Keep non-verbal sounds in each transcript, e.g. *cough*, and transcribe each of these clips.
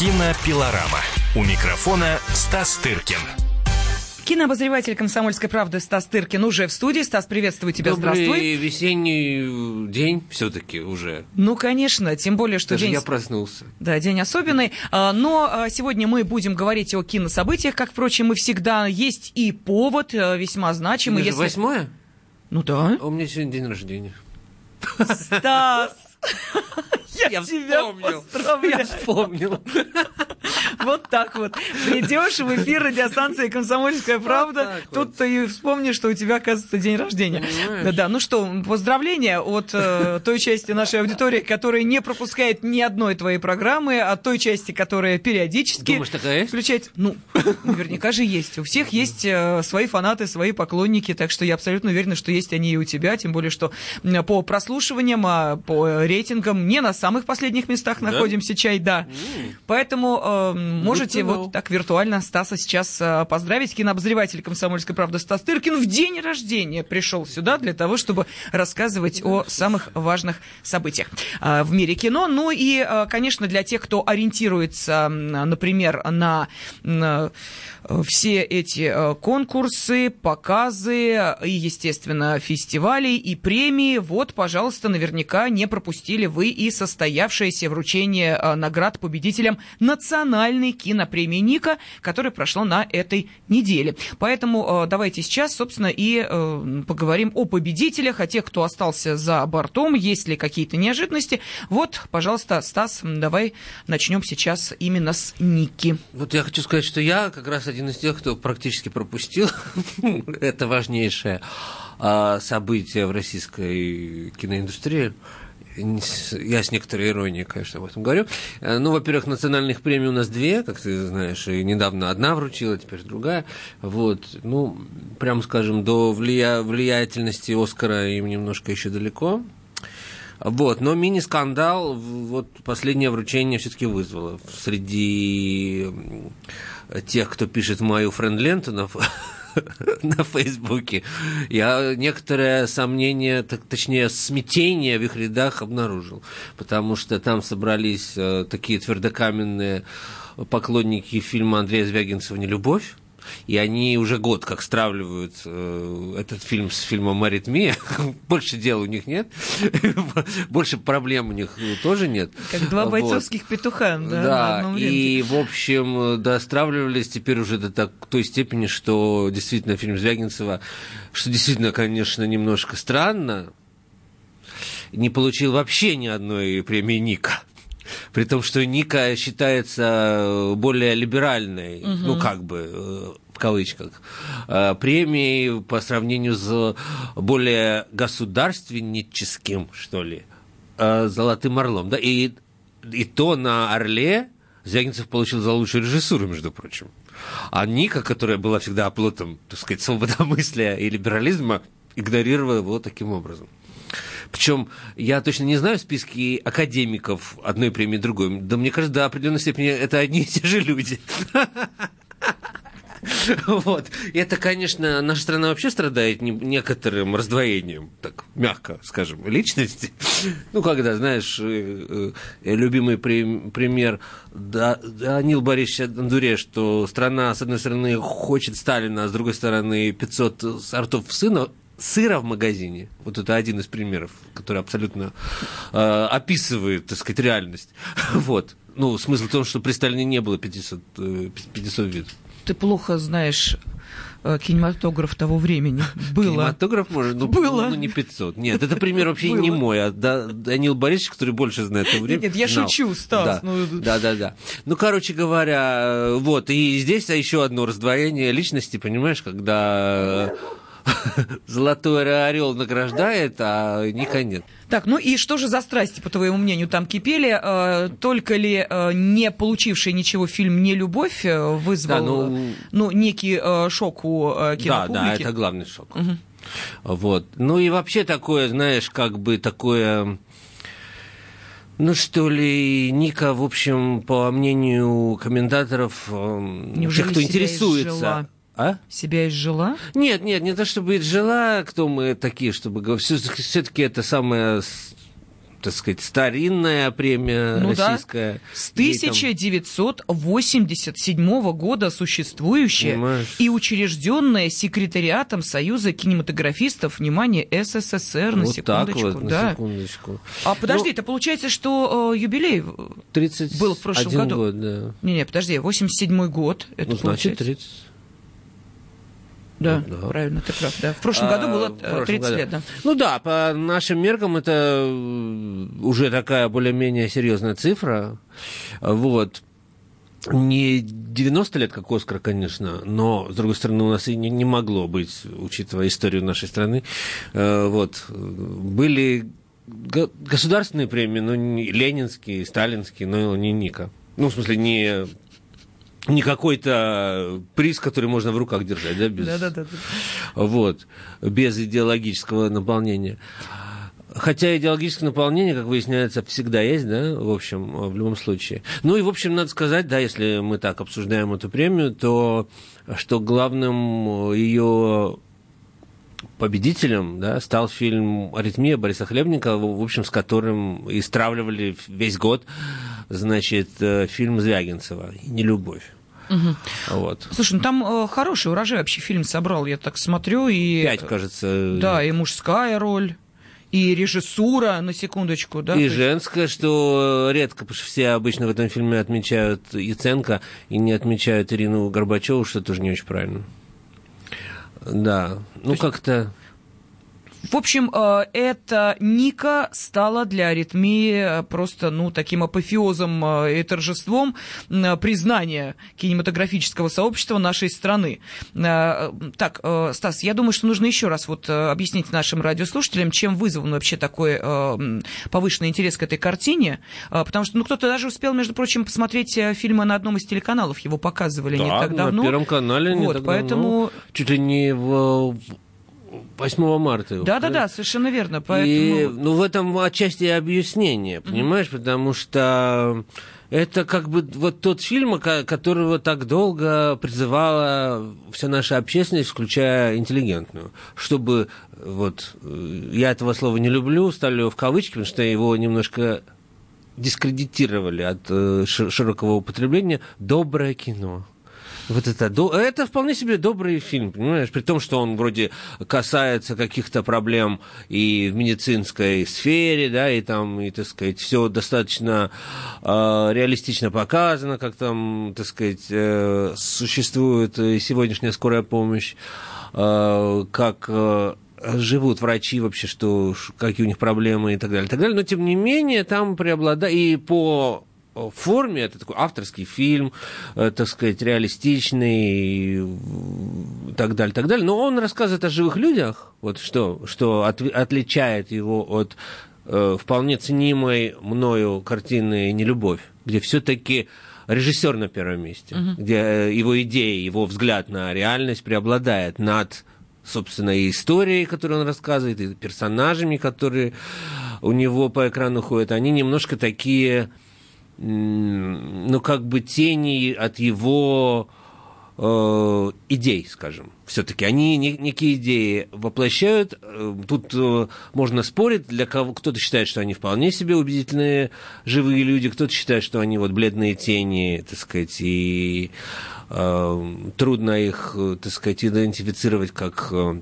Кинопилорама. У микрофона Стас Тыркин. Кинообозреватель «Комсомольской правды» Стас Тыркин уже в студии. Стас, приветствую тебя, Добрый здравствуй. весенний день все-таки уже. Ну, конечно, тем более, что Даже день... я проснулся. Да, день особенный. А, Но а, сегодня мы будем говорить о кинособытиях, как, впрочем, и всегда. Есть и повод э, весьма значимый. Же Восьмое? Ну да. А у меня сегодня день рождения. Стас! *laughs* Я, тебя вспомнил. поздравляю. Я вспомнил. Вот так вот. Придешь в эфир радиостанции «Комсомольская правда», вот. тут ты и вспомнишь, что у тебя, оказывается, день рождения. Понимаешь? Да-да, ну что, поздравления от э, той части нашей аудитории, которая не пропускает ни одной твоей программы, от той части, которая периодически... Думаешь, такая есть? Включать, ну, наверняка же есть. У всех есть э, свои фанаты, свои поклонники, так что я абсолютно уверена, что есть они и у тебя, тем более, что по прослушиваниям, а, по рейтингам не на самых последних местах находимся, чай, да. Поэтому э, можете вот так виртуально Стаса сейчас э, поздравить. Кинообозреватель «Комсомольской правды» Стас Тыркин в день рождения пришел сюда для того, чтобы рассказывать о самых важных событиях э, в мире кино. Ну и, э, конечно, для тех, кто ориентируется, например, на э, все эти э, конкурсы, показы и, естественно, фестивали и премии, вот, пожалуйста, наверняка не пропустили вы и состоявшееся вручение э, наград победителям национальной кинопремии Ника, которая прошло на этой неделе. Поэтому э, давайте сейчас, собственно, и э, поговорим о победителях, о тех, кто остался за бортом, есть ли какие-то неожиданности. Вот, пожалуйста, Стас, давай начнем сейчас именно с Ники. Вот я хочу сказать, что я как раз один из тех, кто практически пропустил *laughs* это важнейшее а, событие в российской киноиндустрии. Я с некоторой иронией, конечно, об этом говорю. Э, Ну, во-первых, национальных премий у нас две, как ты знаешь, и недавно одна вручила, теперь другая. Вот, ну, прямо скажем, до влия- влиятельности Оскара им немножко еще далеко. Вот, но мини-скандал вот последнее вручение все-таки вызвало среди тех, кто пишет мою френд-ленту на, *laughs* на Фейсбуке. Я некоторое сомнение, так- точнее смятение в их рядах обнаружил, потому что там собрались э, такие твердокаменные поклонники фильма Андрея Звягинцева «Нелюбовь», и они уже год как стравливают э, этот фильм с фильмом «Аритмия». *laughs* Больше дел у них нет, *laughs* больше проблем у них тоже нет. Как два Вот. бойцовских петуха, да, Да, и, в общем, достравливались теперь уже до так- той степени, что действительно фильм Звягинцева, что действительно, конечно, немножко странно, не получил вообще ни одной премии Ника. При том, что Ника считается более либеральной, ну, как бы, э, в кавычках, э, премией по сравнению с более государственническим, что ли, э, «Золотым орлом». Да? И, и то на «Орле» Звягинцев получил за лучшую режиссуру, между прочим. А Ника, которая была всегда оплотом, так сказать, свободомыслия и либерализма, игнорировала его таким образом. Причем я точно не знаю списки академиков одной премии другой. Да мне кажется, до определенной степени это одни и те же люди. Вот. Это, конечно, наша страна вообще страдает не- некоторым раздвоением, так мягко скажем, личности. Ну, когда, знаешь, э, э, любимый при- пример Да- Данил Борисович Андуре, что страна, с одной стороны, хочет Сталина, а с другой стороны, 500 сортов сына, сыра в магазине. Вот это один из примеров, который абсолютно э, описывает, так сказать, реальность. *laughs* Вот. Ну, смысл в том, что при Сталине не было 500, э, 500 видов. Ты плохо знаешь э, кинематограф того времени. Было. Кинематограф, может, ну, Было. ну, не 500. Нет, это пример вообще не Было. мой, а Да- Данил Борисович, который больше знает того *laughs* времени. Нет, я знал. шучу, Стас, Да, ну- да, да, да. Ну, короче говоря, э, вот, и здесь еще одно раздвоение личности, понимаешь, когда *laughs* Золотой Орел награждает, а Ника нет. Так, ну и что же за страсти, по твоему мнению, там кипели? Э, Только ли э, не получивший ничего фильм «Не любовь» э, вызвал Да, ну- ну, некий шок у э, Да, кинопублики? да, это главный шок. Вот. Ну и вообще такое, знаешь, как бы такое... Ну что ли, Ника, в общем, по мнению комментаторов, эм, Неужели тех, кто интересуется... изжила? А? Себя изжила? Нет, нет, не то чтобы жила, кто мы такие, чтобы говорить. Все-таки это самая с- так сказать, старинная премия ну российская. Да. С 1987 года существующая Понимаешь? и учрежденная секретариатом Союза кинематографистов, внимание, СССР, на вот секундочку. Так вот, да. на секундочку. А подожди, ну, это получается, что э, юбилей 30 был в прошлом году? год, да. Не-не, подожди, 87 год. Это ну, значит, 30. Да, да, правильно, ты прав. Да. В прошлом году было 30 году. лет, да. Ну да, по нашим меркам это э, уже такая более-менее серьезная цифра. Вот. Не 90 лет, как Оскар, конечно, но, с другой стороны, у нас и не, не могло быть, учитывая историю нашей страны. Э, вот. Были государственные премии, но не ленинские, сталинские, но не Ника. Ну, в смысле, не не какой-то приз, который можно в руках держать, да, без, да, да, да, Вот, без идеологического наполнения. Хотя идеологическое наполнение, как выясняется, всегда есть, да, в общем, в любом случае. Ну и, в общем, надо сказать, да, если мы так обсуждаем эту премию, то что главным ее победителем да, стал фильм «Аритмия» Бориса Хлебникова, в общем, с которым и стравливали весь год, значит, э, фильм Звягинцева «Нелюбовь». Угу. Вот. Слушай, ну там э, хороший урожай вообще фильм собрал, я так смотрю. И, Пять, кажется. Да, и мужская роль. И режиссура, на секундочку, да? И женская, что редко, потому что все обычно в этом фильме отмечают Яценко и не отмечают Ирину Горбачеву, что тоже не очень правильно. Да, ну как-то... В общем, э, эта Ника стала для аритмии просто, ну, таким апофеозом э, и торжеством признания кинематографического сообщества нашей страны. Э, так, Стас, я думаю, что нужно еще раз вот объяснить нашим радиослушателям, чем вызван вообще такой повышенный интерес к этой картине, потому что, ну, кто-то даже успел, между прочим, посмотреть фильмы на одном из телеканалов, его показывали да, не так давно. на Первом канале не вот, так поэтому... давно. Чуть ли не в 8 марта. Да, да, да, совершенно верно. Поэтому... И, ну, в этом отчасти объяснение, понимаешь, mm-hmm. потому что это как бы вот тот фильм, которого так долго призывала вся наша общественность, включая интеллигентную, чтобы вот я этого слова не люблю, ставлю в кавычки, потому что его немножко дискредитировали от э, широкого употребления доброе кино. Вот это, это вполне себе добрый фильм, понимаешь, при том, что он вроде касается каких-то проблем и в медицинской сфере, да, и там, и, так сказать, все достаточно э, реалистично показано, как там, так сказать, э, существует сегодняшняя скорая помощь, э, как э, живут врачи вообще, что, какие у них проблемы и так далее, и так далее. Но, тем не менее, там преобладает и по форме, это такой авторский фильм, э, так сказать, реалистичный и так далее, так далее. Но он рассказывает о живых людях, вот что, что от, отличает его от э, вполне ценимой мною картины «Нелюбовь», где все-таки режиссер на первом месте, uh-huh. где э, его идеи, его взгляд на реальность преобладает над собственно, и историей, которую он рассказывает, и персонажами, которые у него по экрану ходят, они немножко такие ну, как бы тени от его э, идей, скажем. Все-таки они не, некие идеи воплощают. Э, тут э, можно спорить, для кого кто-то считает, что они вполне себе убедительные живые люди, кто-то считает, что они вот бледные тени, так сказать, и э, трудно их, так сказать, идентифицировать как э,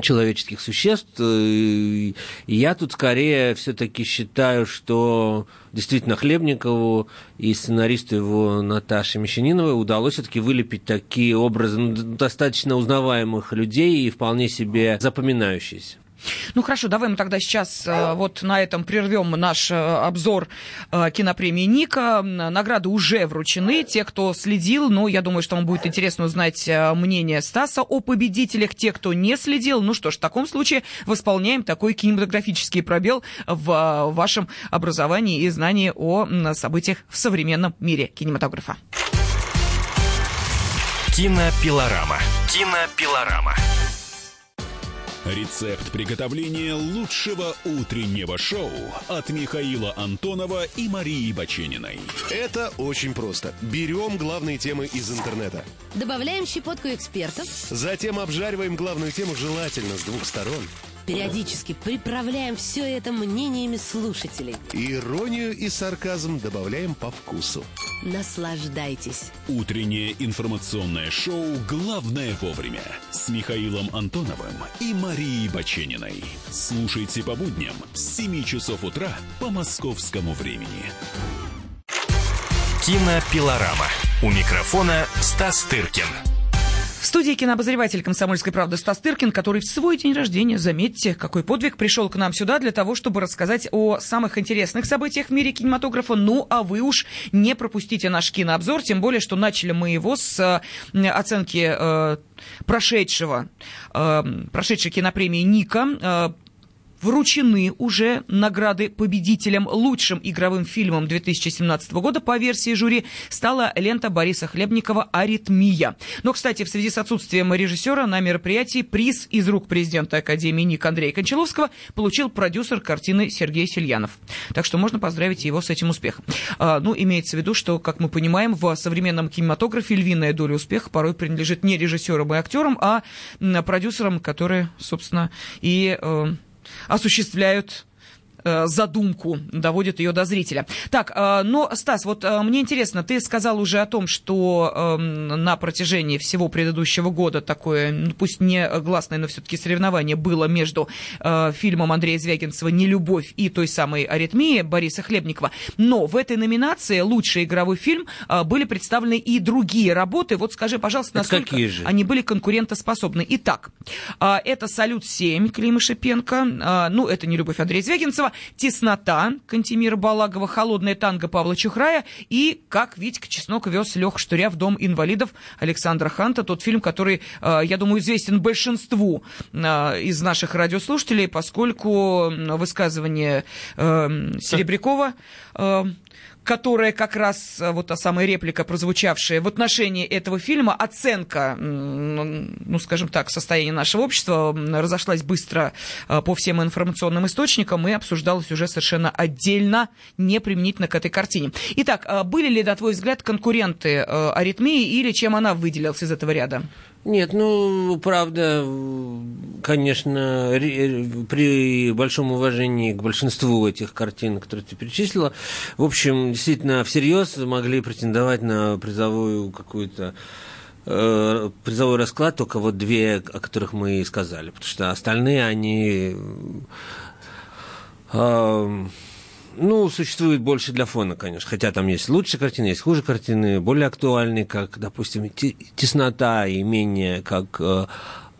человеческих существ. Э, и я тут скорее все-таки считаю, что действительно Хлебникову и сценаристу его Наташе Мещаниновой удалось все-таки вылепить такие образы ну, достаточно узнаваемых людей и вполне себе запоминающиеся. Ну хорошо, давай мы тогда сейчас э, вот на этом прервем наш э, обзор э, кинопремии Ника. Награды уже вручены. Те, кто следил, ну, я думаю, что вам будет интересно узнать мнение Стаса о победителях. Те, кто не следил, ну что ж, в таком случае восполняем такой кинематографический пробел в вашем образовании и знании о событиях в современном мире кинематографа. Кинопилорама. Кинопилорама. Рецепт приготовления лучшего утреннего шоу от Михаила Антонова и Марии Бачениной. Это очень просто. Берем главные темы из интернета. Добавляем щепотку экспертов. Затем обжариваем главную тему желательно с двух сторон Периодически приправляем все это мнениями слушателей. Иронию и сарказм добавляем по вкусу. Наслаждайтесь. Утреннее информационное шоу «Главное вовремя» с Михаилом Антоновым и Марией Бачениной. Слушайте по будням с 7 часов утра по московскому времени. Кинопилорама. У микрофона Стас Тыркин. В студии кинообозреватель «Комсомольской правды» Стас Тыркин, который в свой день рождения, заметьте, какой подвиг, пришел к нам сюда для того, чтобы рассказать о самых интересных событиях в мире кинематографа. Ну, а вы уж не пропустите наш кинообзор, тем более, что начали мы его с э, оценки э, прошедшего, э, прошедшей кинопремии «Ника», вручены уже награды победителям лучшим игровым фильмом 2017 года по версии жюри стала лента Бориса Хлебникова «Аритмия». Но, кстати, в связи с отсутствием режиссера на мероприятии приз из рук президента Академии НИК Андрея Кончаловского получил продюсер картины Сергей Сельянов. Так что можно поздравить его с этим успехом. А, ну, имеется в виду, что, как мы понимаем, в современном кинематографе львиная доля успеха порой принадлежит не режиссерам и актерам, а продюсерам, которые, собственно, и э, осуществляют задумку, доводит ее до зрителя. Так, э, но, Стас, вот э, мне интересно, ты сказал уже о том, что эм, на протяжении всего предыдущего года такое, ну, пусть не гласное, но все-таки соревнование было между фильмом Андрея Звягинцева «Нелюбовь» и той самой «Аритмией» Бориса Хлебникова. Но в этой номинации «Лучший игровой фильм» были представлены и другие работы. Вот скажи, пожалуйста, насколько они были конкурентоспособны. Итак, это «Салют-7» Клима Шипенко, ну, это «Нелюбовь» Андрея Звягинцева, «Теснота» Кантемира Балагова, «Холодная танго» Павла Чухрая и «Как Витька Чеснок вез Леха Штуря в Дом инвалидов» Александра Ханта. Тот фильм, который, э, я думаю, известен большинству э, из наших радиослушателей, поскольку высказывание э, Серебрякова которая как раз, э, вот та самая реплика, прозвучавшая в отношении этого фильма, оценка, ну, скажем так, состояния нашего общества разошлась быстро э, по всем информационным источникам и обсуждалась уже совершенно отдельно, не применительно к этой картине. Итак, э, были ли, на твой взгляд, конкуренты аритмии или чем она выделилась из этого ряда? Нет, ну, правда, конечно, при большом уважении к большинству этих картин, которые ты перечислила, в общем, действительно, всерьез могли претендовать на призовую какую-то э, призовой расклад только вот две, о которых мы и сказали, потому что остальные, они э, ну, существует больше для фона, конечно. Хотя там есть лучшие картины, есть хуже картины, более актуальные, как, допустим, теснота и менее как э,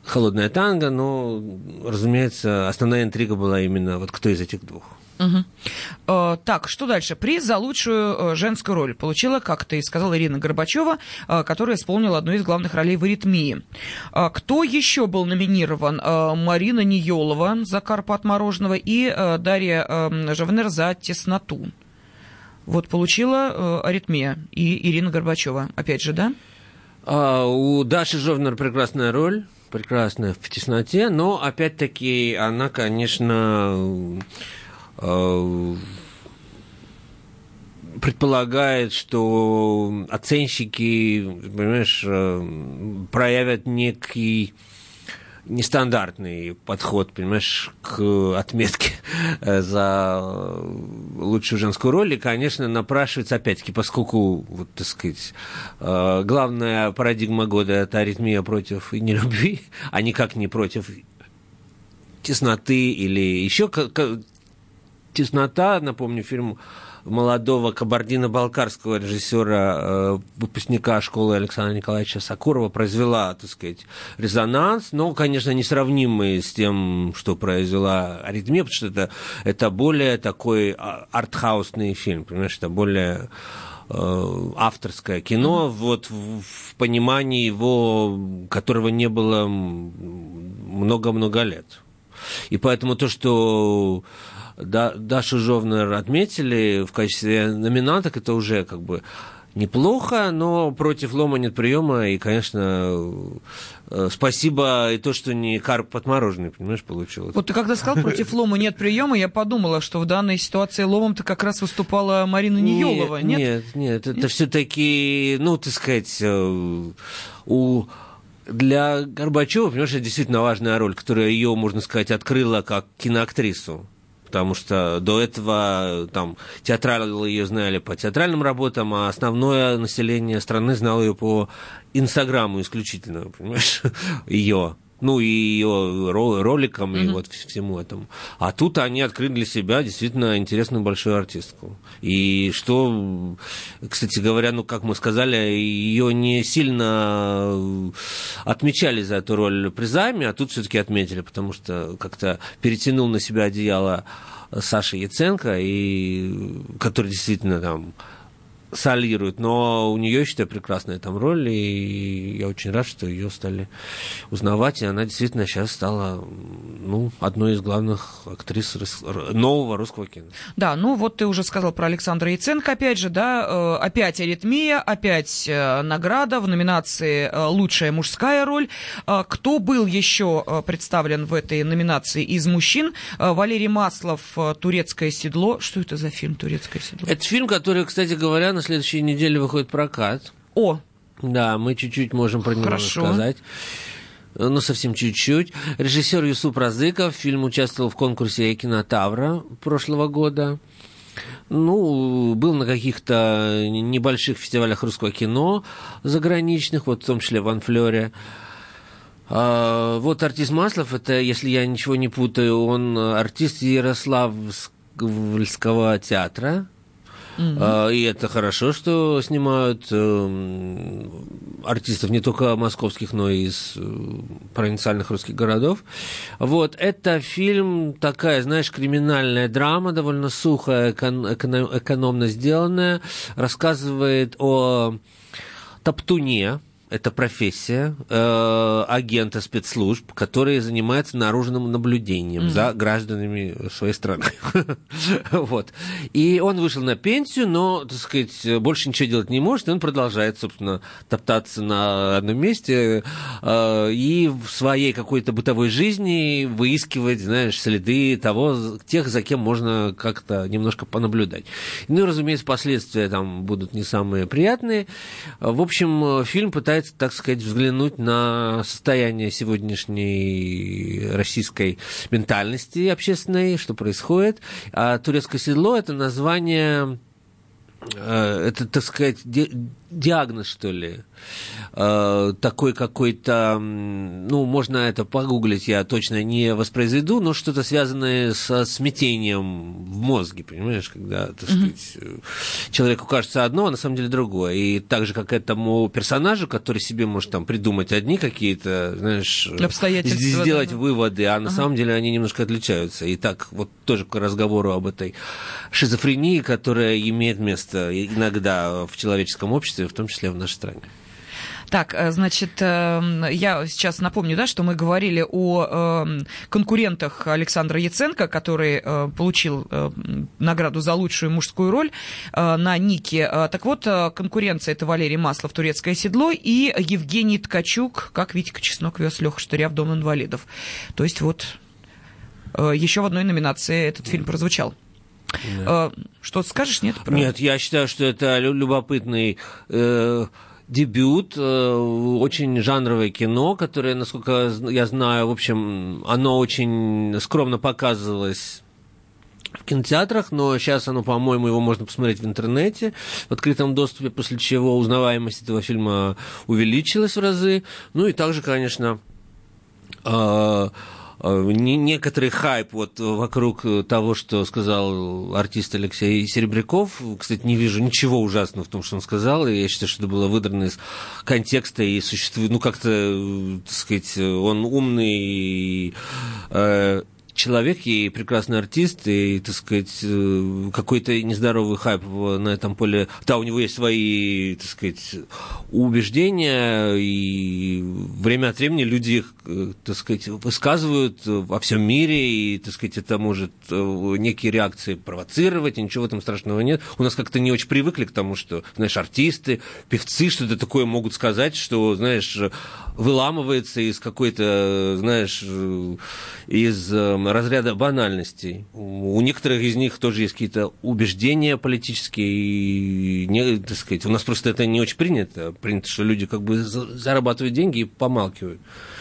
холодная танго, но, разумеется, основная интрига была именно вот кто из этих двух. Э, так, что дальше? Приз за лучшую э, женскую роль получила, как ты сказала, Ирина Горбачева, э, которая исполнила одну из главных ролей в «Аритмии». Кто еще был номинирован? Марина Ниелова за «Карпат мороженого» и Дарья э, Жавнер за «Тесноту». Вот получила «Аритмия» и Ирина Горбачева. Опять же, да? А, у Даши Жовнер прекрасная роль прекрасная в тесноте, но опять-таки она, конечно, предполагает, что оценщики, понимаешь, э, проявят некий нестандартный подход, понимаешь, к отметке э, за лучшую женскую роль. И, конечно, напрашивается, опять-таки, поскольку, вот, так сказать, главная парадигма года – это аритмия против нелюбви, а никак не против тесноты или еще «Теснота», напомню, фильм молодого кабардино-балкарского режиссера, э, выпускника школы Александра Николаевича Сакурова, произвела, так сказать, резонанс, но, конечно, несравнимый с тем, что произвела «Аритмия», потому что это, это более такой а, артхаусный фильм, понимаешь, это более э, авторское кино, вот в, в понимании его, которого не было много-много лет. И поэтому то, что да, Дашу Жовнер отметили в качестве номинанток, это уже как бы неплохо, но против лома нет приема, и, конечно, э, спасибо и то, что не карп подмороженный, понимаешь, получилось. Вот ты когда сказал, против лома нет приема, я подумала, что в данной ситуации ломом-то как раз выступала Марина Ниелова, нет? Нет, нет, нет, это все-таки, ну, так сказать, э, у для Горбачева, понимаешь, это действительно важная роль, которая ее, можно сказать, открыла как киноактрису. Потому что до этого там театралы ее знали по театральным работам, а основное население страны знало ее по Инстаграму исключительно, *laughs* понимаешь, ее ну и ее роликам, mm-hmm. и вот всему этому. А тут они открыли для себя действительно интересную большую артистку. И что, кстати говоря, ну, как мы сказали, ее не сильно отмечали за эту роль призами, а тут все-таки отметили, потому что как-то перетянул на себя одеяло Саша Яценко, и, который действительно там солирует, но у нее, я считаю, прекрасная там роль, и я очень рад, что ее стали узнавать, и она действительно сейчас стала ну, одной из главных актрис нового русского кино. Да, ну вот ты уже сказал про Александра Яценко, опять же, да, э, опять аритмия, опять э, награда в номинации э, «Лучшая мужская роль». Кто был еще представлен в этой номинации из мужчин? Валерий Маслов «Турецкое седло». Что это за фильм «Турецкое седло»? Это фильм, который, кстати говоря, на следующей неделе выходит прокат. О! Да, мы чуть-чуть можем про него Хорошо. рассказать. Ну, совсем чуть-чуть. Режиссер Юсуп Разыков. Фильм участвовал в конкурсе Кинотавра прошлого года. Ну, был на каких-то небольших фестивалях русского кино заграничных, вот в том числе в Анфлере. А, вот артист Маслов, это, если я ничего не путаю, он артист Ярославского театра. Угу. И это хорошо, что снимают э, артистов не только московских, но и из э, провинциальных русских городов. Вот, это фильм такая, знаешь, криминальная драма, довольно сухая, экономно сделанная, рассказывает о Топтуне, это профессия э, агента спецслужб, который занимается наружным наблюдением mm-hmm. за гражданами своей страны. *laughs* вот. И он вышел на пенсию, но, так сказать, больше ничего делать не может, и он продолжает, собственно, топтаться на одном месте э, и в своей какой-то бытовой жизни выискивать, знаешь, следы того, тех, за кем можно как-то немножко понаблюдать. Ну и, разумеется, последствия там будут не самые приятные. В общем, фильм пытается пытается, так сказать, взглянуть на состояние сегодняшней российской ментальности общественной, что происходит. А турецкое седло – это название э, это, так сказать, диагноз, что ли, э, такой какой-то, ну, можно это погуглить, я точно не воспроизведу, но что-то связанное со смятением в мозге, понимаешь, когда, так сказать, mm-hmm. человеку кажется одно, а на самом деле другое. И так же, как этому персонажу, который себе может там придумать одни какие-то, знаешь, Обстоятельства, сделать да. выводы, а на ага. самом деле они немножко отличаются. И так вот тоже к разговору об этой шизофрении, которая имеет место иногда в человеческом обществе, в том числе в нашей стране. Так, э, значит, эм, я сейчас напомню, да, что мы говорили о эм, конкурентах Александра Яценко, который э, получил э, награду за лучшую мужскую роль на Нике. Так вот, конкуренция это Валерий Маслов, «Турецкое седло», и Евгений Ткачук, как Витька Чеснок вез Леха Штыря в Дом инвалидов. То есть вот еще в одной номинации этот фильм прозвучал. Да. Э, что скажешь, нет? Про... Нет, я считаю, что это любопытный э, дебют, э, очень жанровое кино, которое, насколько я знаю, в общем, оно очень скромно показывалось в кинотеатрах, но сейчас оно, по-моему, его можно посмотреть в интернете в открытом доступе, после чего узнаваемость этого фильма увеличилась в разы. Ну и также, конечно, Э, некоторый хайп вот вокруг того, что сказал артист Алексей Серебряков. Кстати, не вижу ничего ужасного в том, что он сказал, и я считаю, что это было выдрано из контекста и существует, ну, как-то, э, так сказать, он умный и э, человек и прекрасный артист, и, так сказать, э, какой-то нездоровый хайп на этом поле. Да, у него есть свои, так сказать, убеждения, и время от времени люди их, э, так сказать, высказывают во всем мире, и, так сказать, это может э, некие реакции провоцировать, и ничего в этом страшного нет. У нас как-то не очень привыкли к тому, что, знаешь, артисты, певцы что-то такое могут сказать, что, знаешь, выламывается из какой-то, знаешь, из разряда банальностей. У некоторых из них тоже есть какие-то убеждения политические, и, не, так сказать, у нас просто это не очень принято. Принято, что люди как бы зарабатывают деньги и помалкивают.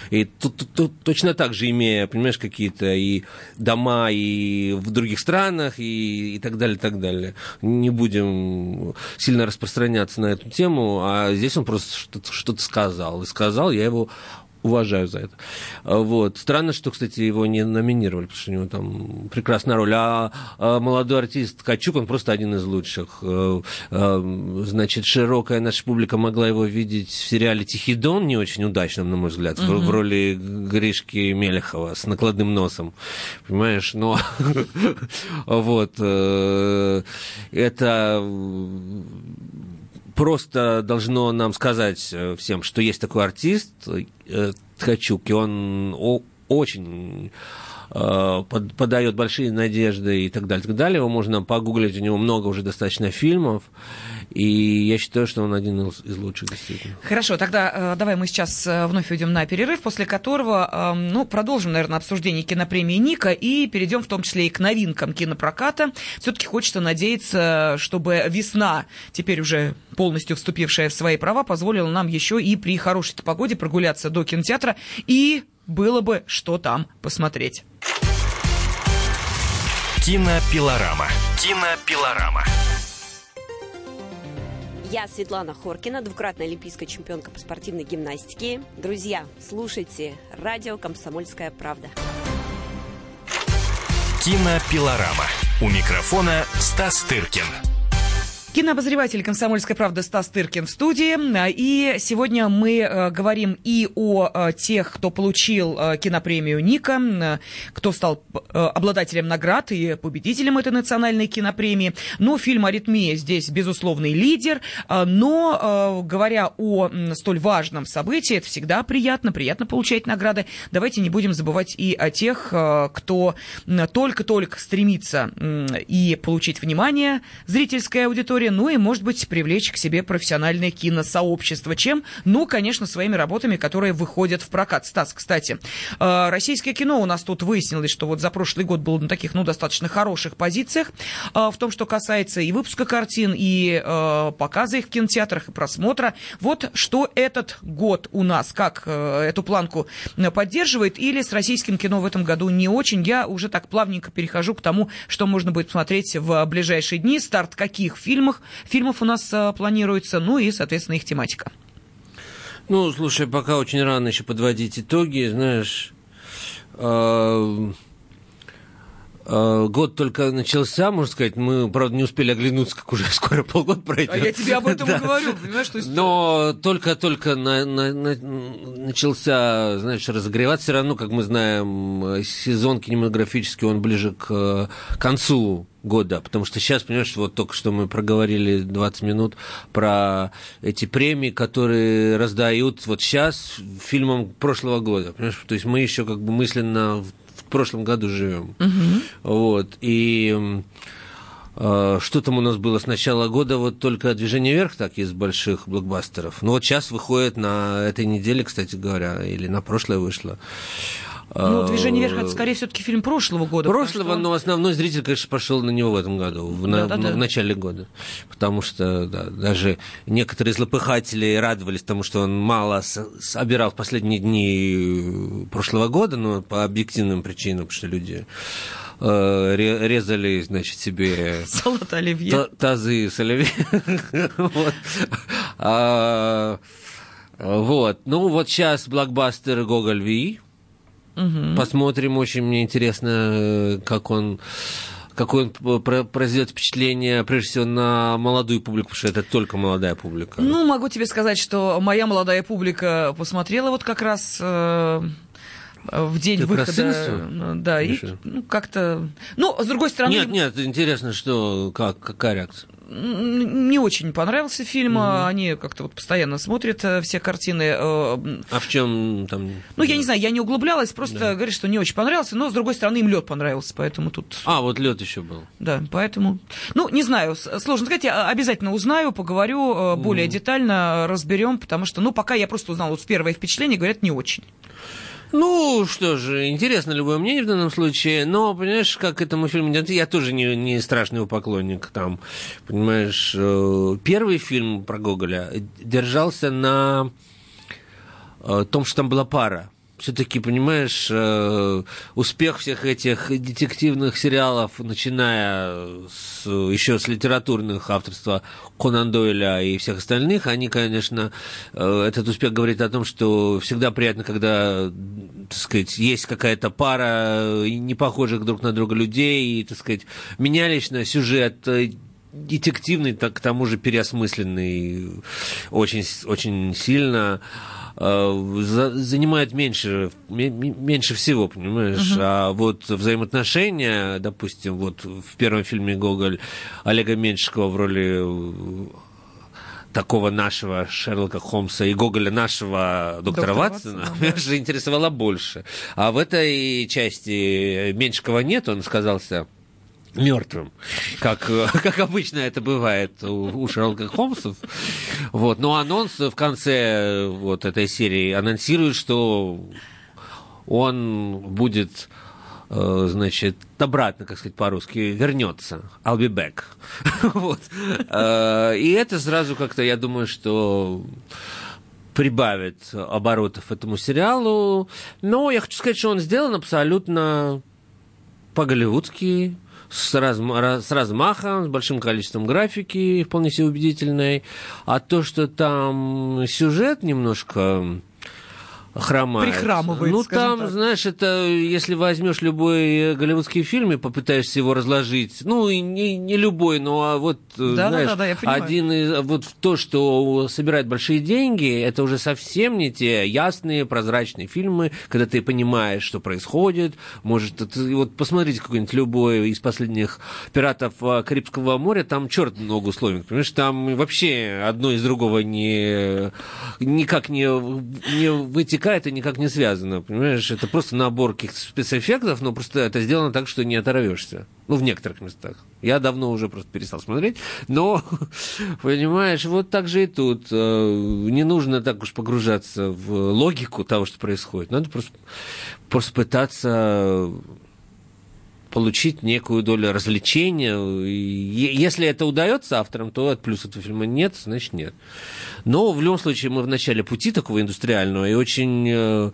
И тут, тут, тут точно так же, имея, понимаешь, какие-то и дома и в других странах, и, и так далее, и так далее. Не будем сильно распространяться на эту тему, а здесь он просто что-то, что-то сказал. И сказал, я его уважаю за это. Вот. Странно, что, кстати, его не номинировали, потому что у него там прекрасная роль. А, а молодой артист Качук, он просто один из лучших. Э, значит, широкая наша публика могла его видеть в сериале «Тихий дон», не очень удачном, на мой взгляд, mm-hmm. в, в роли Гришки Мелехова с накладным носом. Понимаешь? Но *laughs* вот э, это просто должно нам сказать э, всем, что есть такой артист э, Ткачук, и он очень э, подает большие надежды и так далее, и так далее. Его можно погуглить, у него много уже достаточно фильмов. И я считаю, что он один из, лучших, действительно. Хорошо, тогда э, давай мы сейчас э, вновь уйдем на перерыв, после которого, э, ну, продолжим, наверное, обсуждение кинопремии Ника и перейдем в том числе и к новинкам кинопроката. Все-таки хочется надеяться, чтобы весна, теперь уже полностью вступившая в свои права, позволила нам еще и при хорошей погоде прогуляться до кинотеатра и было бы что там посмотреть. Кинопилорама. Кинопилорама. Я Светлана Хоркина, двукратная олимпийская чемпионка по спортивной гимнастике. Друзья, слушайте радио «Комсомольская правда». Кинопилорама. У микрофона Стас Тыркин. Кинообозреватель «Комсомольской правды» Стас Тыркин в студии. И сегодня мы э, говорим и о э, тех, кто получил э, кинопремию «Ника», кто стал обладателем наград и победителем этой национальной кинопремии. Но фильм «Аритмия» здесь безусловный лидер. Но, говоря о столь важном событии, это всегда приятно, приятно получать награды. Давайте не будем забывать и о тех, кто только-только стремится и получить внимание зрительской аудитории, аудитория, ну и, может быть, привлечь к себе профессиональное киносообщество. Чем? Ну, конечно, своими работами, которые выходят в прокат. Стас, кстати, э, российское кино у нас тут выяснилось, что вот за прошлый год было на таких, ну, достаточно хороших позициях э, в том, что касается и выпуска картин, и э, показа их в кинотеатрах, и просмотра. Вот что этот год у нас, как эту планку поддерживает, или с российским кино в этом году не очень. Я уже так плавненько перехожу к тому, что можно будет смотреть в ближайшие дни, старт каких фильмов, фильмах, фильмов у нас а, планируется, ну и, соответственно, их тематика. Ну, слушай, пока очень рано еще подводить итоги, знаешь, э, э, год только начался, можно сказать, мы, правда, не успели оглянуться, как уже *laughs* скоро полгода пройдет. А я тебе об этом да. говорю, понимаешь? То есть... Но только-только на, на, на, начался, знаешь, разогреваться, все равно, как мы знаем, сезон кинематографический, он ближе к концу года, потому что сейчас, понимаешь, вот только что мы проговорили 20 минут про эти премии, которые раздают вот сейчас фильмам прошлого года, понимаешь, то есть мы еще как бы мысленно прошлом году живем, угу. вот, и э, что там у нас было с начала года, вот только «Движение вверх» так из больших блокбастеров. Ну вот сейчас выходит на этой неделе, кстати говоря, или на прошлое вышло. Ну, «Движение вверх» — это, скорее, все-таки фильм прошлого года. Прошлого, что... но основной зритель, конечно, пошел на него в этом году, в, да, на, да, да. в начале года. Потому что да, даже некоторые злопыхатели радовались тому, что он мало собирал в последние дни прошлого года, но по объективным причинам, потому что люди э, резали, значит, себе *laughs* Салат оливье. тазы с оливье. *laughs* А, вот. Ну, вот сейчас блокбастер «Гоголь Ви», Угу. Посмотрим, очень мне интересно, э, как он какое он произведет впечатление, прежде всего, на молодую публику, потому что это только молодая публика. Ну, могу тебе сказать, что моя молодая публика посмотрела вот как раз э, в день Ты выхода. Да, и ну, как-то. Ну, с другой стороны. Нет, нет, интересно, что как, какая реакция? Не очень понравился фильм. Mm-hmm. Они как-то вот постоянно смотрят э, все картины. Э, а в чем там? Ну, я не знаю, я не углублялась, просто да. говорит, что не очень понравился, но с другой стороны им лед понравился, поэтому тут. А, вот лед еще был. Да, поэтому. Ну, не знаю, сложно сказать, я обязательно узнаю, поговорю mm-hmm. более детально, разберем, потому что, ну, пока я просто узнала вот первое впечатление, говорят, не очень. Ну, что же, интересно любое мнение в данном случае, но, понимаешь, как этому фильму... Я тоже не, не страшный его поклонник, там, понимаешь, э, первый фильм про Гоголя держался на э, том, что там была пара все-таки, понимаешь, э, успех всех этих детективных сериалов, начиная с, еще с литературных авторства Конан Дойля и всех остальных, они, конечно, э, этот успех говорит о том, что всегда приятно, когда, так сказать, есть какая-то пара не похожих друг на друга людей, и, так сказать, менялись на сюжет, э, детективный, так, к тому же переосмысленный очень, очень сильно. Э, занимает меньше, меньше всего, понимаешь? Угу. А вот взаимоотношения, допустим, вот в первом фильме Гоголь Олега Меньшикова в роли э, такого нашего Шерлока Холмса и Гоголя нашего доктора, доктора Ватсона, Ватсона *laughs* да. же интересовало больше. А в этой части Меньшикова нет, он сказался мертвым, как, *laughs* как обычно это бывает у, у Шерлока Холмсов. Вот. Но анонс в конце вот этой серии анонсирует, что он будет э, значит, обратно, как сказать по-русски, вернется. I'll be back. *laughs* вот. Э, и это сразу как-то, я думаю, что прибавит оборотов этому сериалу. Но я хочу сказать, что он сделан абсолютно по-голливудски, с, разм, с размахом, с большим количеством графики, вполне себе убедительной. А то, что там сюжет немножко хромает. Прихрамывает, Ну, там, так. знаешь, это, если возьмешь любой голливудский фильм и попытаешься его разложить, ну, и не, не любой, но а вот, да, знаешь, да, да, я понимаю. один из, вот то, что собирает большие деньги, это уже совсем не те ясные, прозрачные фильмы, когда ты понимаешь, что происходит, может, это, вот посмотрите какой-нибудь любой из последних «Пиратов а, Карибского моря», там черт много условий, понимаешь, там вообще одно из другого не, никак не, не вытекает вытекает и никак не связано, понимаешь? Это просто набор каких-то спецэффектов, но просто это сделано так, что не оторвешься. Ну, в некоторых местах. Я давно уже просто перестал смотреть, но, *laughs* понимаешь, вот так же и тут. Э, не нужно так уж погружаться в логику того, что происходит. Надо просто, просто пытаться получить некую долю развлечения. Если это удается авторам, то от плюс этого фильма нет, значит нет. Но в любом случае мы в начале пути такого индустриального, и очень э,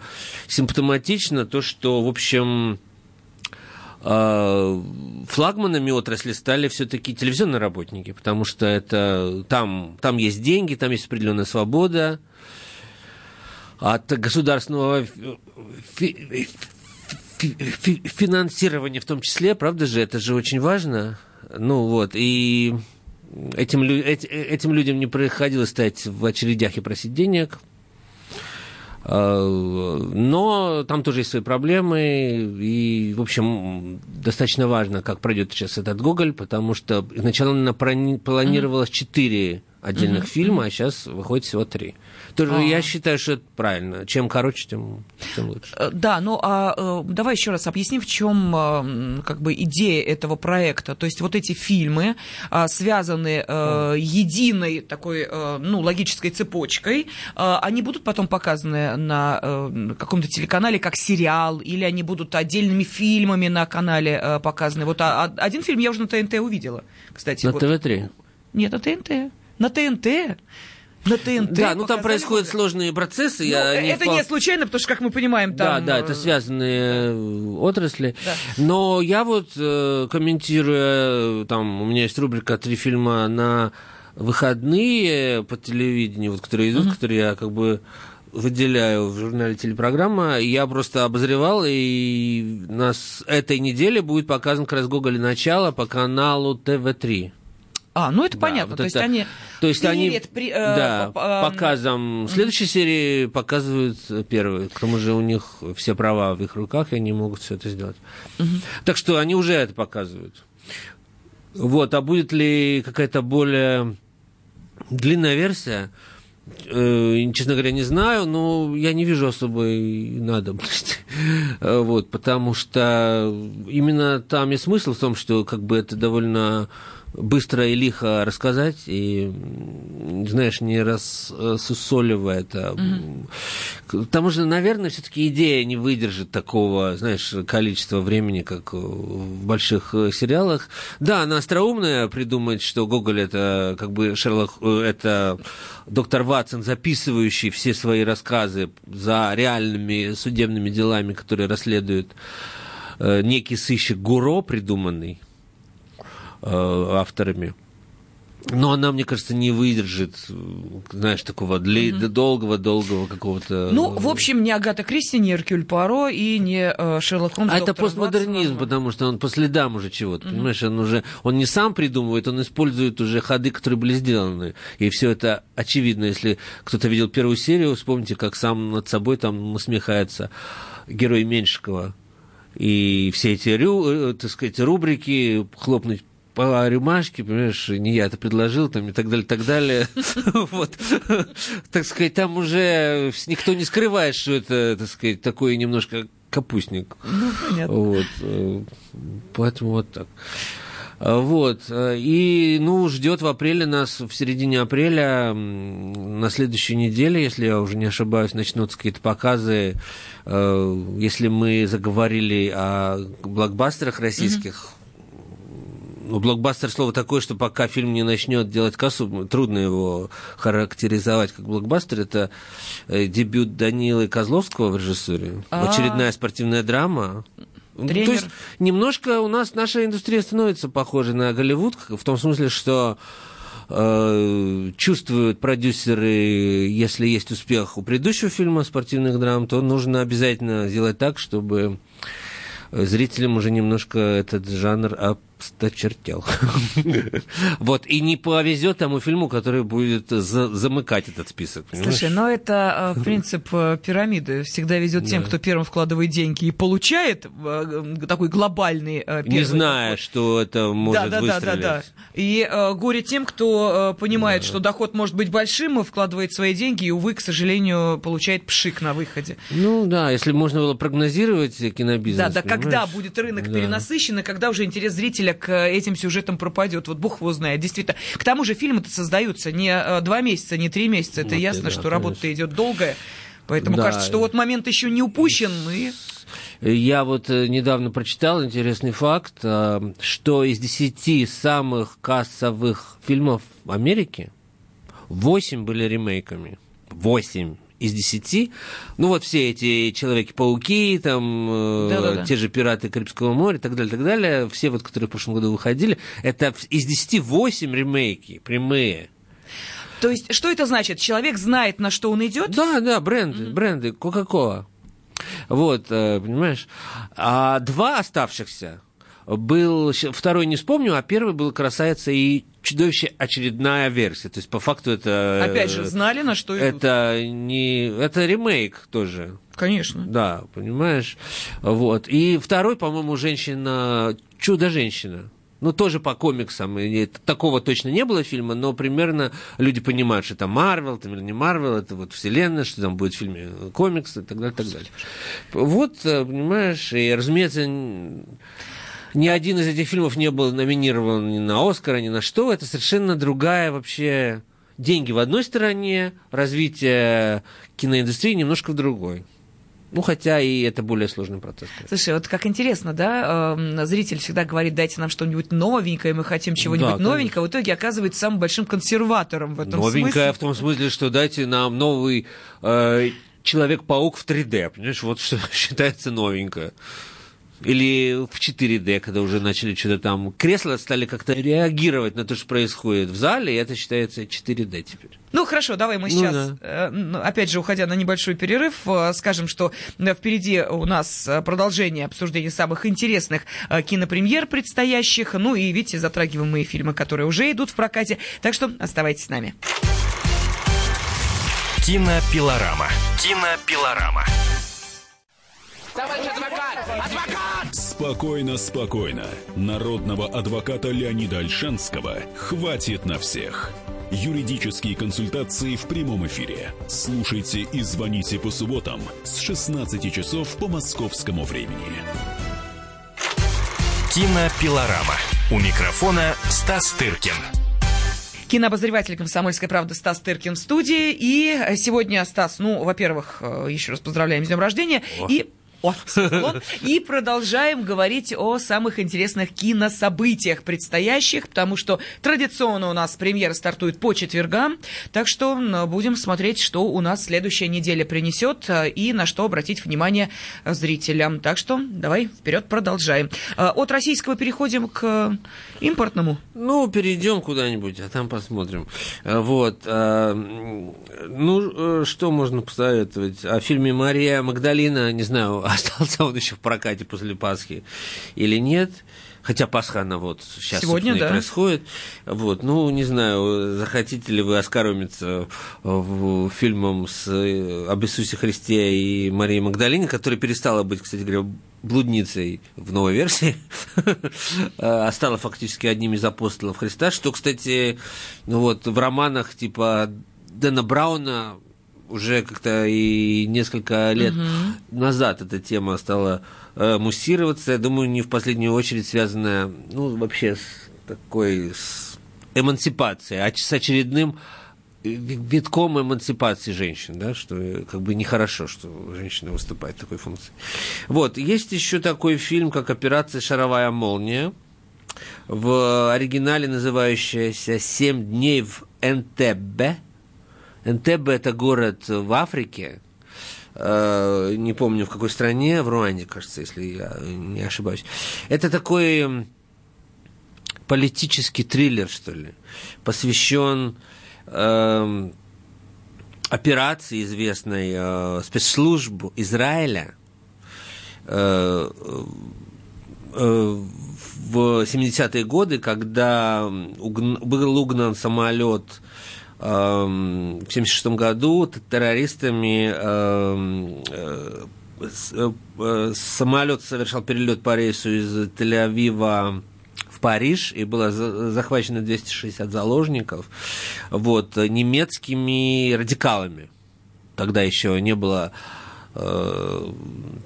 симптоматично то, что, в общем, э, флагманами отрасли стали все-таки телевизионные работники, потому что это там, там есть деньги, там есть определенная свобода от государственного финансирования в том числе, правда же, это же очень важно. Ну вот, и этим, этим людям не приходилось стоять в очередях и просить денег. А, но там тоже есть свои проблемы, и, в общем, достаточно важно, как пройдет сейчас этот Гоголь, потому что изначально планировалось четыре отдельных mm-hmm. фильма, а сейчас выходит всего три. Тоже а. я считаю, что это правильно. Чем короче, тем, тем лучше. Э, да, ну а э, давай еще раз объясним, в чем э, как бы идея этого проекта. То есть вот эти фильмы а, связаны единой такой, ну, логической цепочкой. Они будут потом показаны на каком-то телеканале как сериал, или они будут отдельными фильмами на канале показаны. Вот а, а, один фильм я уже на ТНТ увидела, кстати. На вот. ТВ-3? Нет, на ТНТ. На ТНТ на ТНТ. Да, ну там происходят сложные процессы. Ну, я это не, не случайно, потому что, как мы понимаем, там... Да, да, это связанные э, отрасли. Да. Но я вот, э, комментируя, там, у меня есть рубрика «Три фильма на выходные по телевидению, вот, которые идут, mm-hmm. которые я как бы выделяю в журнале телепрограмма, я просто обозревал, и у нас этой неделе будет показан как раз Гоголь начало по каналу ТВ-3. А, ну это да, понятно. Вот то, это, есть они то есть они при, э, да, по, показом следующей серии показывают первый. К тому же у них все права в их руках, и они могут все это сделать. Угу. Так что они уже это показывают. Вот, а будет ли какая-то более длинная версия? Э, честно говоря, не знаю, но я не вижу особой надобности. вот, потому что именно там и смысл в том, что как бы это довольно быстро и лихо рассказать, и, знаешь, не рассусоливая это. Угу. К тому же, наверное, все-таки идея не выдержит такого, знаешь, количества времени, как в больших сериалах. Да, она остроумная, придумать, что Гоголь это как бы Шерлок, это доктор Ватсон, записывающий все свои рассказы за реальными судебными делами, которые расследует э, некий сыщик Гуро, придуманный э, авторами. Но она, мне кажется, не выдержит, знаешь, такого долгого-долгого какого-то... Ну, в общем, не Агата Кристи, не Эркюль Паро и не э, Шерлок Холмс. А это постмодернизм, потому что он по следам уже чего-то, угу. понимаешь? Он уже, он не сам придумывает, он использует уже ходы, которые были сделаны. И все это очевидно, если кто-то видел первую серию, вспомните, как сам над собой там насмехается герой Меньшикова. И все эти, э, так сказать, рубрики, хлопнуть по рюмашке, понимаешь, не я это предложил, там, и так далее, так далее. *laughs* Вот, так сказать, там уже никто не скрывает, что это, так сказать, такой немножко капустник. Ну, понятно. Вот, э, поэтому вот так. Вот. И, ну, ждет в апреле нас, в середине апреля, на следующей неделе, если я уже не ошибаюсь, начнутся какие-то показы. Э, если мы заговорили о блокбастерах российских, ну, блокбастер слово такое, что пока фильм не начнет делать кассу, трудно его характеризовать как блокбастер. Это э, дебют Данилы Козловского в режиссуре. А-а-а. Очередная спортивная драма. Тренер. То есть немножко у нас наша индустрия становится похожей на Голливуд, в том смысле, что э, чувствуют продюсеры, если есть успех у предыдущего фильма спортивных драм, то нужно обязательно сделать так, чтобы зрителям уже немножко этот жанр осточертел. *laughs* Вот, и не повезет тому фильму, который будет замыкать этот список. Слушай, но это э, принцип э, пирамиды. Всегда везет тем, кто первым вкладывает деньги и получает э, такой глобальный первый. Не зная, что это может да, да, Да, да, да. И горе тем, кто понимает, что доход может быть большим и вкладывает свои деньги, и, увы, к сожалению, получает пшик на выходе. Ну да, если можно было прогнозировать кинобизнес. Да, да, когда будет рынок перенасыщен, и когда уже интерес зрителя зрителя к э, этим сюжетам пропадет. Вот бог его знает, действительно. К тому же фильмы-то создаются не э, два месяца, не три месяца. Это вот ясно, да, что работа идет долгая. Поэтому да. кажется, что вот момент еще не упущен. И... Я вот э, недавно прочитал интересный факт, что из десяти самых кассовых фильмов в Америке восемь были ремейками. Восемь из десяти. Ну, вот все эти Человеки-пауки, там, э, те же Пираты Карибского моря и так далее, так далее, все вот, которые в прошлом году выходили, это из десяти восемь ремейки, прямые. То есть, что это значит? Человек знает, на что он идет? Да, да, бренды, mm-hmm. бренды, Кока-Кола. Вот, э, понимаешь? А два оставшихся был, второй не вспомню, а первый был «Красавица и чудовище» очередная версия. То есть, по факту, это... Опять же, знали, на что идут. Это не... Это ремейк тоже. Конечно. Да, понимаешь? Вот. И второй, по-моему, «Женщина... Чудо-женщина». Ну, тоже по комиксам. И такого точно не было фильма, но примерно люди понимают, что это Марвел, там, или не Марвел, это вот вселенная, что там будет в фильме комиксы и так далее, так далее. Вот, э, понимаешь, и, разумеется, ни один из этих фильмов не был номинирован ни на Оскар, ни на что. Это совершенно другая вообще... Деньги в одной стороне, развитие киноиндустрии немножко в другой. Ну, хотя и это более сложный процесс. Слушай, вот как интересно, да, э, зритель всегда говорит, дайте нам что-нибудь новенькое, мы хотим чего-нибудь да, новенького, в итоге оказывается самым большим консерватором в этом новенькое смысле. в том смысле, что дайте нам новый э, Человек-паук в 3D, понимаешь, вот что *laughs* считается новенькое. Или в 4D, когда уже начали что-то там... Кресла стали как-то реагировать на то, что происходит в зале, и это считается 4D теперь. Ну, хорошо, давай мы сейчас, ну, да. Э, опять же, уходя на небольшой перерыв, э, скажем, что э, впереди у нас продолжение обсуждения самых интересных кинопремьер предстоящих. Ну и, видите, затрагиваем мы фильмы, которые уже идут в прокате. Так что оставайтесь с нами. Кинопилорама. Кинопилорама. Товарищ адвокат! Адвокат! Спокойно, спокойно. Народного адвоката Леонида Альшанского хватит на всех. Юридические консультации в прямом эфире. Слушайте и звоните по субботам с 16 часов по московскому времени. Кинопилорама. У микрофона Стас Тыркин. Кинообозреватель «Комсомольской правды» Стас Тыркин в студии. И сегодня, Стас, ну, во-первых, э, еще раз поздравляем с днем рождения. И о, Светлон. И продолжаем говорить о самых интересных кинособытиях предстоящих, потому что традиционно у нас премьера стартует по четвергам, так что будем смотреть, что у нас следующая неделя принесет э, и на что обратить внимание зрителям. Так что давай вперед продолжаем. Э, от российского переходим к импортному. Ну, перейдем куда-нибудь, а там посмотрим. Э, вот. Ну, что можно посоветовать? О фильме «Мария Магдалина», не знаю, *laughs* остался он еще в прокате после Пасхи или нет. Хотя Пасха, она вот сейчас Сегодня, да. и происходит. Вот, ну, не знаю, захотите ли вы оскаромиться в фильмом с, об Иисусе Христе и Марии Магдалине, которая перестала быть, кстати говоря, блудницей в новой версии, *laughs* а стала фактически одним из апостолов Христа, что, кстати, ну вот в романах типа Дэна Брауна уже как-то и несколько лет угу. назад эта тема стала э, муссироваться. Я думаю, не в последнюю очередь связанная, ну, вообще с такой с эмансипацией, а с очередным витком эмансипации женщин, да, что э, как бы нехорошо, что женщина выступает в такой функции. Вот, есть еще такой фильм, как «Операция «Шаровая молния», в оригинале называющаяся «Семь дней в Энтеббе», Энтебе – это город в Африке, э, не помню в какой стране, в Руанде, кажется, если я не ошибаюсь. Это такой политический триллер, что ли, посвящен э, операции известной э, спецслужб Израиля э, э, в 70-е годы, когда был угнан самолет Эм, в 1976 году террористами эм, э, э, самолет совершал перелет по рейсу из Тель-Авива в Париж, и было захвачено 260 заложников, вот, немецкими радикалами. Тогда еще не было э,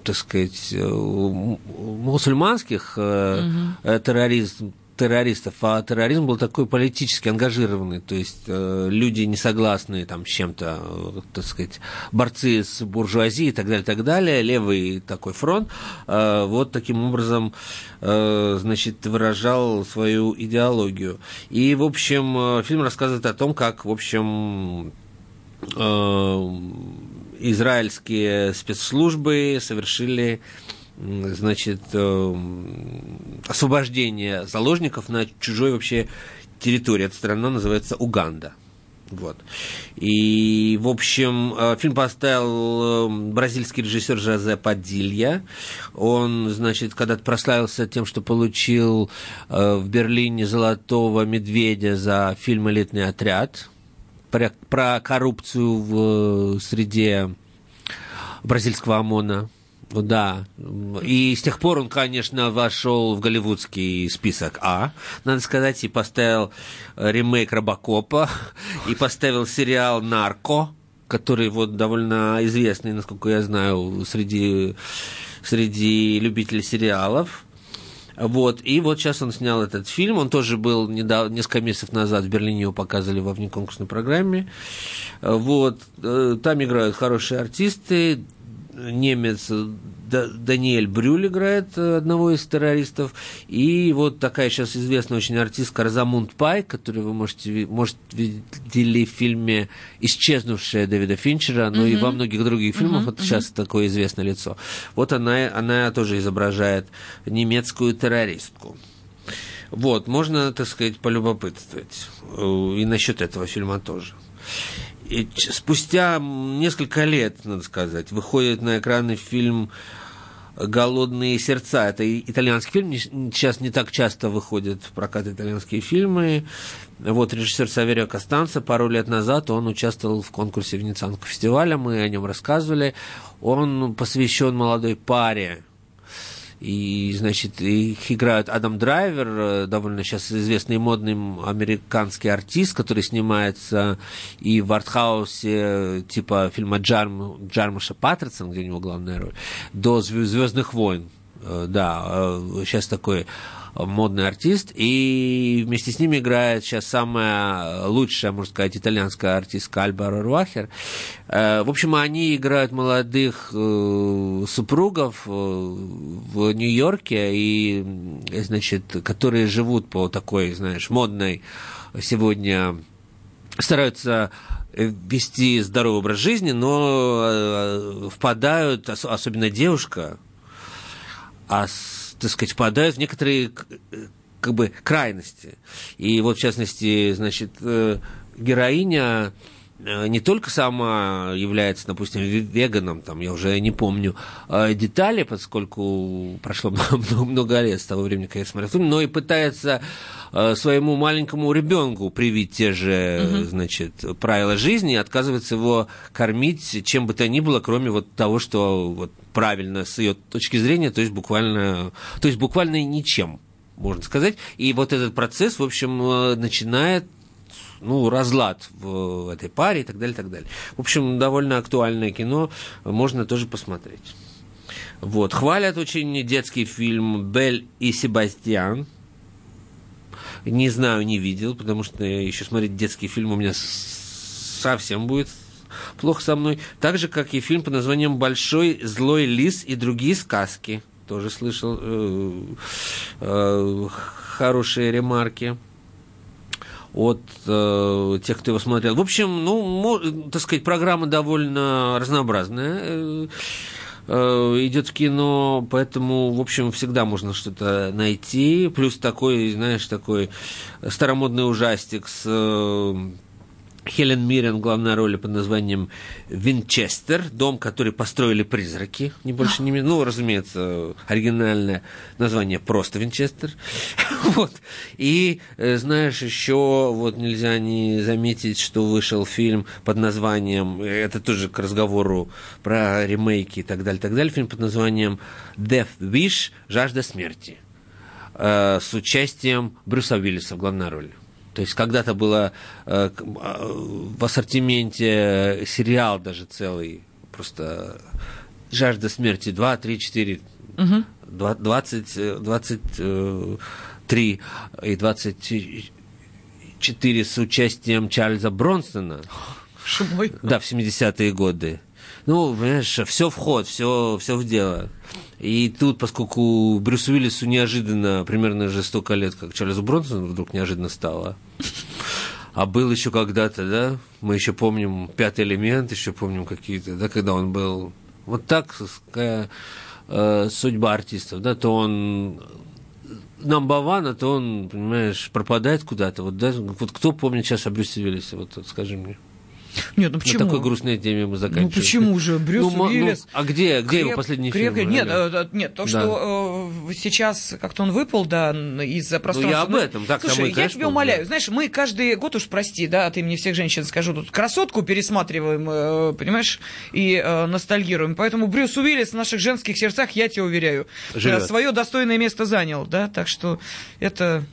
так сказать, мусульманских э, угу. терроризм, террористов, а терроризм был такой политически ангажированный, то есть э, люди не согласные там с чем-то, э, так сказать, борцы с буржуазией и так далее, так далее, левый такой фронт, э, вот таким образом, э, значит, выражал свою идеологию. И, в общем, э, фильм рассказывает о том, как, в общем, э, израильские спецслужбы совершили значит, эм, освобождение заложников на чужой вообще территории. Эта страна называется Уганда. Вот. И, в общем, э, фильм поставил эм, бразильский режиссер Жозе Падилья. Он, значит, когда-то прославился тем, что получил э, в Берлине золотого медведя за фильм «Элитный отряд» про, про коррупцию в среде бразильского ОМОНа. Да. И с тех пор он, конечно, вошел в голливудский список А, надо сказать, и поставил ремейк Робокопа, *laughs* и поставил сериал Нарко, который вот довольно известный, насколько я знаю, среди, среди любителей сериалов. Вот, и вот сейчас он снял этот фильм, он тоже был недав... несколько месяцев назад в Берлине его показывали во внеконкурсной программе. Вот, э, там играют хорошие артисты, немец Даниэль Брюль играет э, одного из террористов, и вот такая сейчас известная очень артистка Розамунд Пай, которую вы можете, может, видели в фильме «Исчезнувшая» Дэвида Финчера, но mm-hmm. и во многих других фильмах, mm-hmm. вот сейчас mm-hmm. такое известное лицо. Вот она, она тоже изображает немецкую террористку. Вот, можно, так сказать, полюбопытствовать. Э, и насчет этого фильма тоже. И спустя несколько лет, надо сказать, выходит на экраны фильм «Голодные сердца». Это итальянский фильм, сейчас не так часто выходят в прокат итальянские фильмы. Вот режиссер Саверио Костанца пару лет назад он участвовал в конкурсе Венецианского фестиваля, мы о нем рассказывали. Он посвящен молодой паре, и, значит, их играют Адам Драйвер, э, довольно сейчас известный модный американский артист, который снимается и в артхаусе типа фильма Джарм, Джармаша Паттерсон, где у него главная роль, до «Звездных войн». Э, да, сейчас э, такой модный артист, и вместе с ними играет сейчас самая лучшая, можно сказать, итальянская артистка Альбара Руахер. В общем, они играют молодых супругов в Нью-Йорке, и, значит, которые живут по такой, знаешь, модной сегодня стараются вести здоровый образ жизни, но э, впадают, особенно девушка, а, так сказать, впадают в некоторые как бы крайности. И вот, в частности, значит, э, героиня Э, не только сама является, допустим, веганом, там, я уже не помню э, детали, поскольку прошло *laughs* много, много лет с того времени, когда я смотрел фильм, но и пытается э, своему маленькому ребенку привить те же, угу. значит, правила жизни и отказывается его кормить чем бы то ни было, кроме вот того, что вот правильно с ее точки зрения, то есть буквально, то есть буквально ничем можно сказать. И вот этот процесс, в общем, начинает ну, разлад в этой паре и так далее, и так далее. В общем, довольно актуальное кино, можно тоже посмотреть. Вот. Хвалят очень детский фильм «Бель и Себастьян». Не знаю, не видел, потому что еще смотреть детский фильм у меня совсем будет плохо со мной. Так же, как и фильм под названием «Большой злой лис и другие сказки». Тоже слышал э, э, хорошие ремарки от э, тех, кто его смотрел. В общем, ну, так сказать, программа довольно разнообразная э, э, идет в кино, поэтому, в общем, всегда можно что-то найти. Плюс такой, знаешь, такой старомодный ужастик с э, Хелен Миррен в главной роли под названием «Винчестер», дом, который построили призраки, не больше, не меньше. Ну, разумеется, оригинальное название просто «Винчестер». *laughs* вот. И, э, знаешь, еще вот нельзя не заметить, что вышел фильм под названием, это тоже к разговору про ремейки и так далее, так далее, фильм под названием «Death Wish. Жажда смерти» э, с участием Брюса Уиллиса в главной роли. То есть когда-то было э, а, в ассортименте сериал даже целый, просто «Жажда смерти» 2, 3, 4, угу. 20, 23 и 24 с участием Чарльза Бронсона. Шумой. Да, в 70-е годы. Ну, понимаешь, все в ход, все, все в дело. И тут, поскольку Брюсу Уиллису неожиданно, примерно же столько лет, как Чарльзу Бронсону вдруг неожиданно стало, а был еще когда-то, да, мы еще помним пятый элемент, еще помним какие-то, да, когда он был вот так, какая э, судьба артистов, да, то он number а то он, понимаешь, пропадает куда-то. Вот, да, вот кто помнит сейчас о Брюсе Уиллисе, вот скажи мне. Нет, ну почему? На такой грустной теме мы заканчиваем. Ну почему же? *laughs* Брюс ну, Уиллис... Ну, а где, где креп, его последний креп, фильм? Нет, э, нет, то, да. что э, сейчас как-то он выпал, да, из-за пространства. Ну я об этом. Так, Слушай, я тебя умоляю, знаешь, мы каждый год уж, прости, да, от имени всех женщин скажу, тут красотку пересматриваем, э, понимаешь, и э, ностальгируем. Поэтому Брюс Уиллис в наших женских сердцах, я тебе уверяю, Живет. свое достойное место занял, да, так что это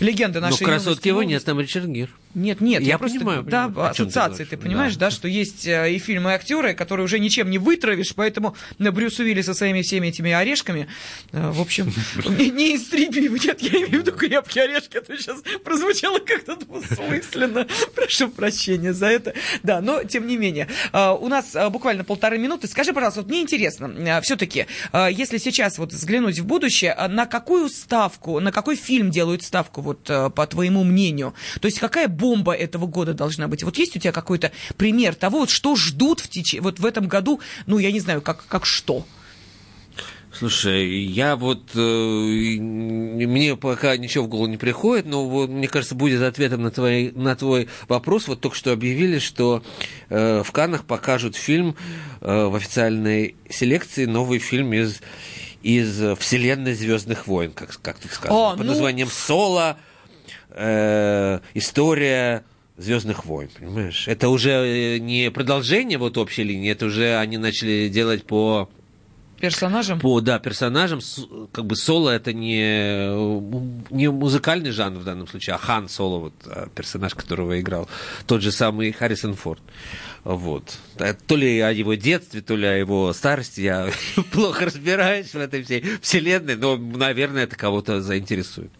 легенда нашей Но красотки его нет, там Ричард Гир. Нет, нет, я, я понимаю, просто, понимаю. да, ассоциации, ты, ты понимаешь, да. да, что есть э, и фильмы, и актеры, которые уже ничем не вытравишь, поэтому на Брюс Уилли со своими всеми этими орешками, э, в общем, *laughs* неистребимы. Нет, я имею в виду крепкие орешки, это сейчас прозвучало как-то двусмысленно. *laughs* Прошу прощения за это. Да, но тем не менее. Э, у нас буквально полторы минуты. Скажи, пожалуйста, вот мне интересно, все-таки, если сейчас вот взглянуть в будущее, на какую ставку, на какой фильм делают ставку, вот по твоему мнению? То есть какая бомба этого года должна быть? Вот есть у тебя какой-то пример того, вот что ждут в теч... вот в этом году, ну, я не знаю, как, как что? Слушай, я вот э, мне пока ничего в голову не приходит, но вот, мне кажется, будет ответом на твой, на твой вопрос. Вот только что объявили, что э, в Каннах покажут фильм э, в официальной селекции, новый фильм из, из вселенной Звездных войн, как, как тут сказано, О, под ну... названием Соло э, история Звездных войн, понимаешь? Это уже э, не продолжение вот общей линии, это уже они начали делать по персонажам? По, да, персонажам. Как бы соло это не, не музыкальный жанр в данном случае, а Хан Соло, вот а персонаж, которого играл тот же самый Харрисон Форд. Вот. То ли о его детстве, то ли о его старости я *laughs* плохо разбираюсь в этой всей вселенной, но, наверное, это кого-то заинтересует.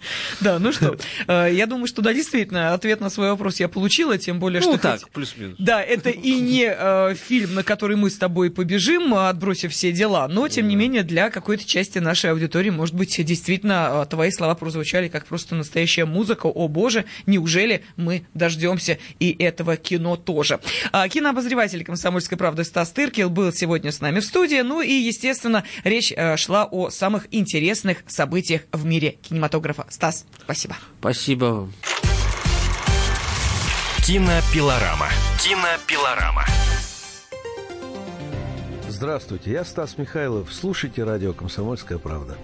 Да, ну что, э, я думаю, что да, действительно, ответ на свой вопрос я получила, тем более, ну, что... так, хоть... плюс-минус. Да, это и не э, фильм, на который мы с тобой побежим, отбросив все дела, но, тем не менее, для какой-то части нашей аудитории, может быть, действительно, э, твои слова прозвучали как просто настоящая музыка. О боже, неужели мы дождемся и этого кино тоже? А, кинообозреватель «Комсомольской правды» Стас Тыркил был сегодня с нами в студии, ну и, естественно, речь э, шла о самых интересных событиях в мире кинематографа. Стас, спасибо. Спасибо вам. Кинопилорама. Кинопилорама. Здравствуйте, я Стас Михайлов. Слушайте радио «Комсомольская правда».